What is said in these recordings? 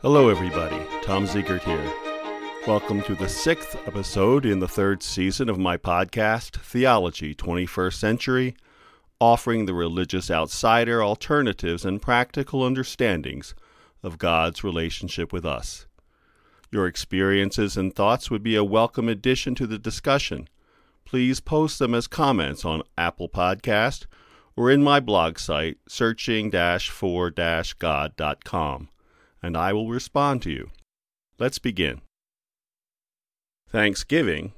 Hello, everybody. Tom Ziegert here. Welcome to the sixth episode in the third season of my podcast, Theology 21st Century, offering the religious outsider alternatives and practical understandings of God's relationship with us. Your experiences and thoughts would be a welcome addition to the discussion. Please post them as comments on Apple Podcast or in my blog site, searching-for-god.com and I will respond to you. Let's begin. Thanksgiving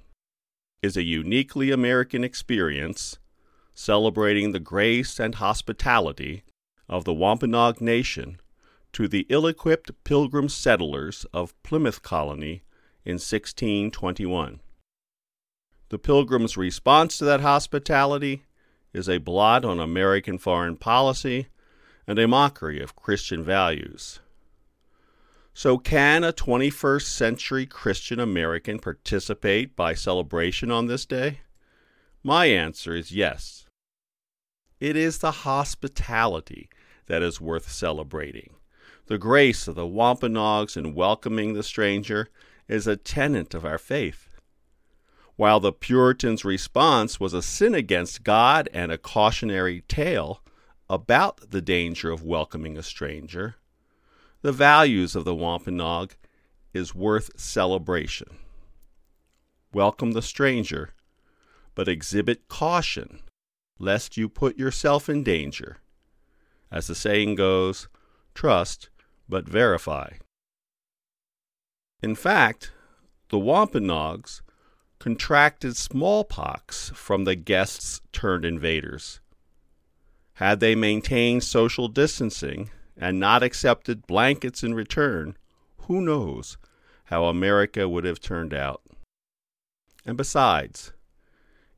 is a uniquely American experience celebrating the grace and hospitality of the Wampanoag Nation to the ill equipped pilgrim settlers of Plymouth Colony in 1621. The Pilgrims' response to that hospitality is a blot on American foreign policy and a mockery of Christian values. So, can a 21st century Christian American participate by celebration on this day? My answer is yes. It is the hospitality that is worth celebrating. The grace of the Wampanoags in welcoming the stranger is a tenet of our faith. While the Puritans' response was a sin against God and a cautionary tale about the danger of welcoming a stranger, the values of the Wampanoag is worth celebration. Welcome the stranger, but exhibit caution lest you put yourself in danger. As the saying goes, trust but verify. In fact, the Wampanoags contracted smallpox from the guests turned invaders. Had they maintained social distancing, and not accepted blankets in return, who knows how America would have turned out. And besides,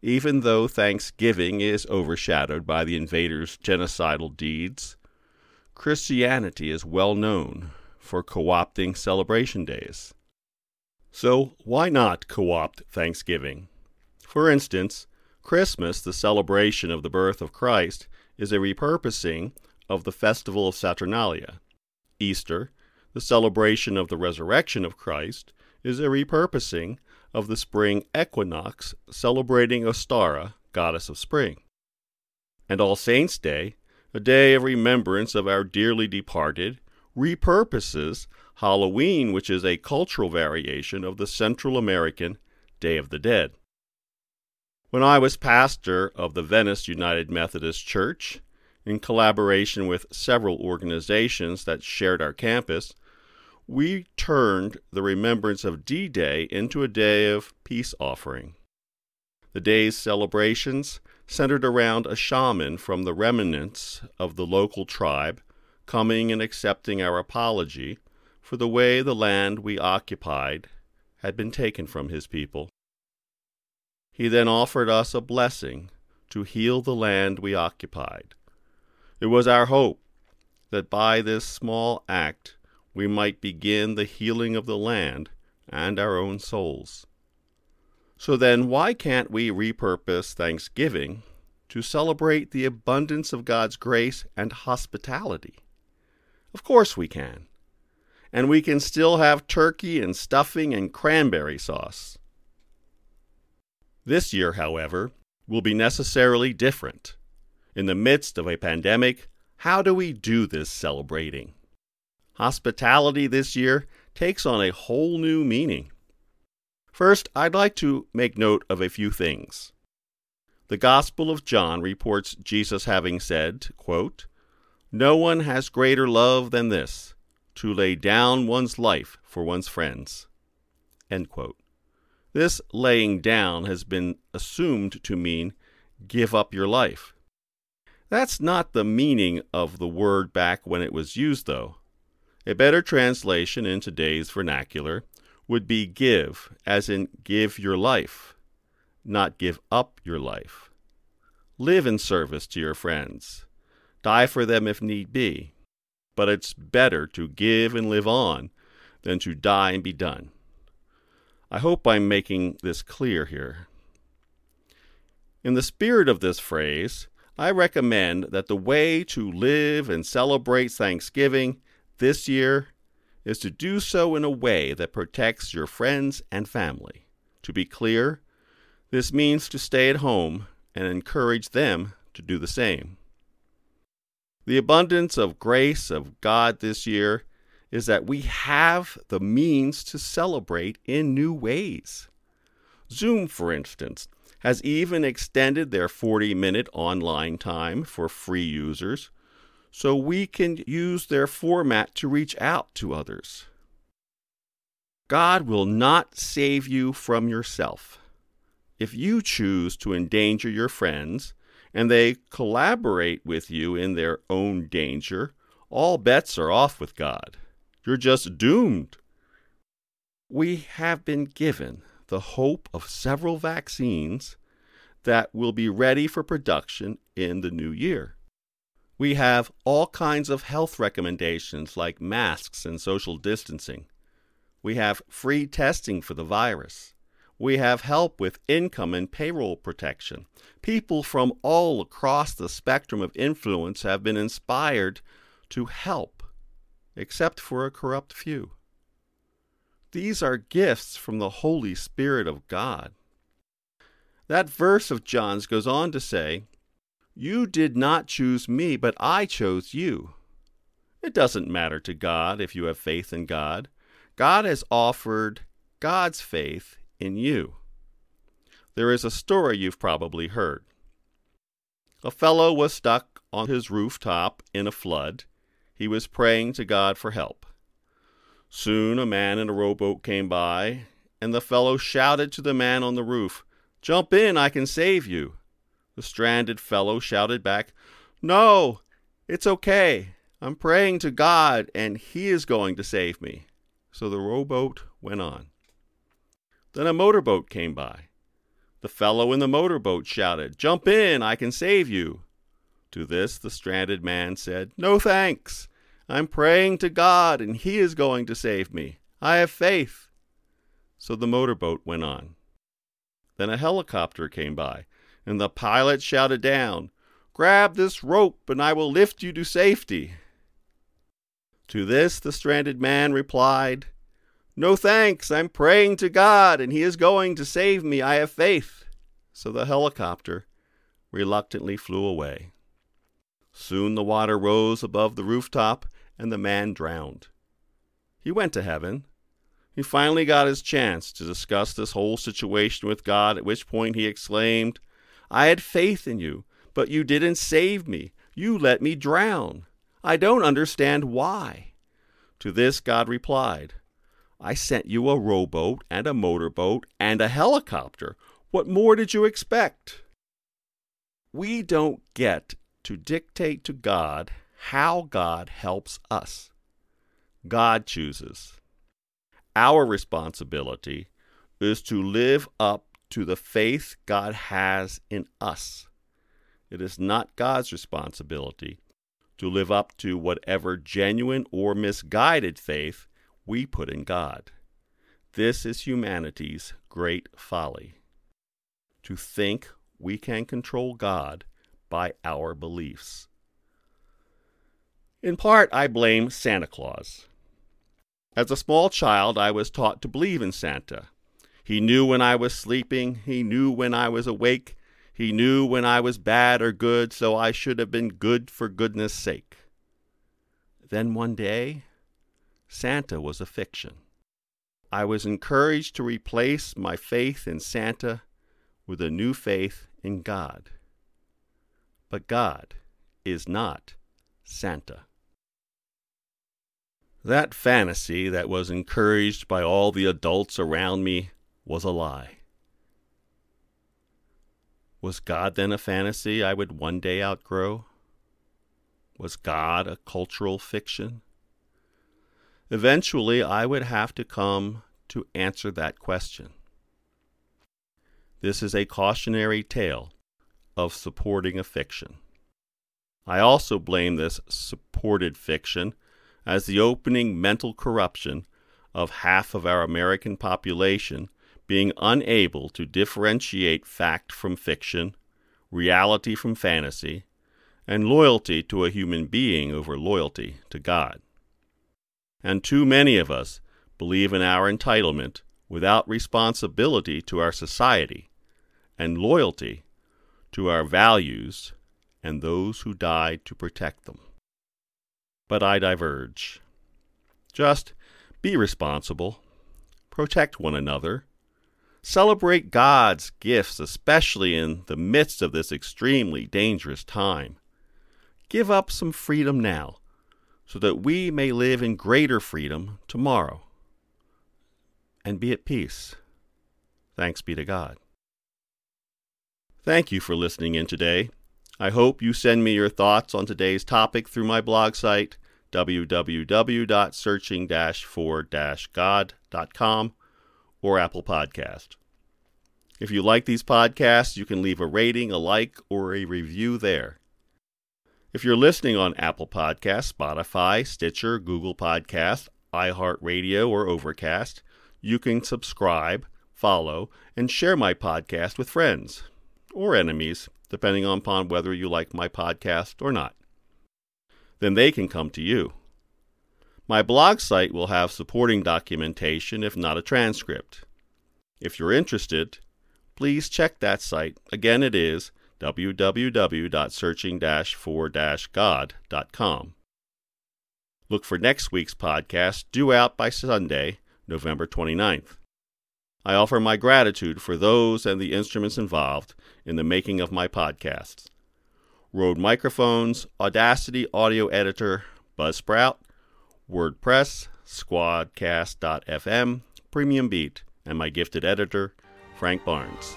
even though Thanksgiving is overshadowed by the invaders' genocidal deeds, Christianity is well known for co opting celebration days. So, why not co opt Thanksgiving? For instance, Christmas, the celebration of the birth of Christ, is a repurposing of the festival of Saturnalia. Easter, the celebration of the resurrection of Christ, is a repurposing of the spring equinox celebrating Ostara, goddess of spring. And All Saints' Day, a day of remembrance of our dearly departed, repurposes Halloween, which is a cultural variation of the Central American Day of the Dead. When I was pastor of the Venice United Methodist Church, in collaboration with several organizations that shared our campus, we turned the remembrance of D Day into a day of peace offering. The day's celebrations centered around a shaman from the remnants of the local tribe coming and accepting our apology for the way the land we occupied had been taken from his people. He then offered us a blessing to heal the land we occupied it was our hope that by this small act we might begin the healing of the land and our own souls. So then, why can't we repurpose Thanksgiving to celebrate the abundance of God's grace and hospitality? Of course we can. And we can still have turkey and stuffing and cranberry sauce. This year, however, will be necessarily different. In the midst of a pandemic, how do we do this celebrating? Hospitality this year takes on a whole new meaning. First, I'd like to make note of a few things. The Gospel of John reports Jesus having said, quote, No one has greater love than this, to lay down one's life for one's friends. This laying down has been assumed to mean give up your life. That's not the meaning of the word back when it was used, though. A better translation in today's vernacular would be give, as in give your life, not give up your life. Live in service to your friends. Die for them if need be. But it's better to give and live on than to die and be done. I hope I'm making this clear here. In the spirit of this phrase, I recommend that the way to live and celebrate Thanksgiving this year is to do so in a way that protects your friends and family. To be clear, this means to stay at home and encourage them to do the same. The abundance of grace of God this year is that we have the means to celebrate in new ways. Zoom, for instance, has even extended their 40 minute online time for free users so we can use their format to reach out to others. God will not save you from yourself. If you choose to endanger your friends and they collaborate with you in their own danger, all bets are off with God. You're just doomed. We have been given the hope of several vaccines that will be ready for production in the new year. We have all kinds of health recommendations like masks and social distancing. We have free testing for the virus. We have help with income and payroll protection. People from all across the spectrum of influence have been inspired to help, except for a corrupt few. These are gifts from the Holy Spirit of God. That verse of John's goes on to say, You did not choose me, but I chose you. It doesn't matter to God if you have faith in God. God has offered God's faith in you. There is a story you've probably heard. A fellow was stuck on his rooftop in a flood. He was praying to God for help. Soon a man in a rowboat came by, and the fellow shouted to the man on the roof, Jump in, I can save you. The stranded fellow shouted back, No, it's okay. I'm praying to God, and He is going to save me. So the rowboat went on. Then a motorboat came by. The fellow in the motorboat shouted, Jump in, I can save you. To this the stranded man said, No thanks. I'm praying to God, and He is going to save me. I have faith. So the motorboat went on. Then a helicopter came by, and the pilot shouted down, Grab this rope, and I will lift you to safety. To this the stranded man replied, no thanks. I'm praying to God, and He is going to save me. I have faith. So the helicopter reluctantly flew away. Soon the water rose above the rooftop, and the man drowned. He went to heaven. He finally got his chance to discuss this whole situation with God, at which point he exclaimed, I had faith in you, but you didn't save me. You let me drown. I don't understand why. To this God replied, I sent you a rowboat and a motorboat and a helicopter. What more did you expect? We don't get to dictate to God how God helps us. God chooses. Our responsibility is to live up to the faith God has in us. It is not God's responsibility to live up to whatever genuine or misguided faith we put in God. This is humanity's great folly to think we can control God by our beliefs. In part, I blame Santa Claus. As a small child, I was taught to believe in Santa. He knew when I was sleeping, he knew when I was awake, he knew when I was bad or good, so I should have been good for goodness sake. Then one day, Santa was a fiction. I was encouraged to replace my faith in Santa with a new faith in God. But God is not Santa. That fantasy that was encouraged by all the adults around me was a lie. Was God then a fantasy I would one day outgrow? Was God a cultural fiction? Eventually, I would have to come to answer that question. This is a cautionary tale of supporting a fiction. I also blame this supported fiction as the opening mental corruption of half of our American population being unable to differentiate fact from fiction, reality from fantasy, and loyalty to a human being over loyalty to God. And too many of us believe in our entitlement without responsibility to our society and loyalty to our values and those who died to protect them. But I diverge. Just be responsible, protect one another, celebrate God's gifts, especially in the midst of this extremely dangerous time. Give up some freedom now so that we may live in greater freedom tomorrow. And be at peace. Thanks be to God. Thank you for listening in today. I hope you send me your thoughts on today's topic through my blog site, www.searching-for-god.com or Apple Podcast. If you like these podcasts, you can leave a rating, a like, or a review there. If you're listening on Apple Podcasts, Spotify, Stitcher, Google Podcasts, iHeartRadio, or Overcast, you can subscribe, follow, and share my podcast with friends or enemies, depending upon whether you like my podcast or not. Then they can come to you. My blog site will have supporting documentation, if not a transcript. If you're interested, please check that site. Again, it is www.searching-for-god.com. Look for next week's podcast due out by Sunday, November 29th. I offer my gratitude for those and the instruments involved in the making of my podcasts. Rode Microphones, Audacity Audio Editor, Buzzsprout, WordPress, Squadcast.fm, Premium Beat, and my gifted editor, Frank Barnes.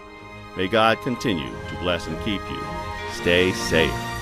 May God continue to bless and keep you. Stay safe.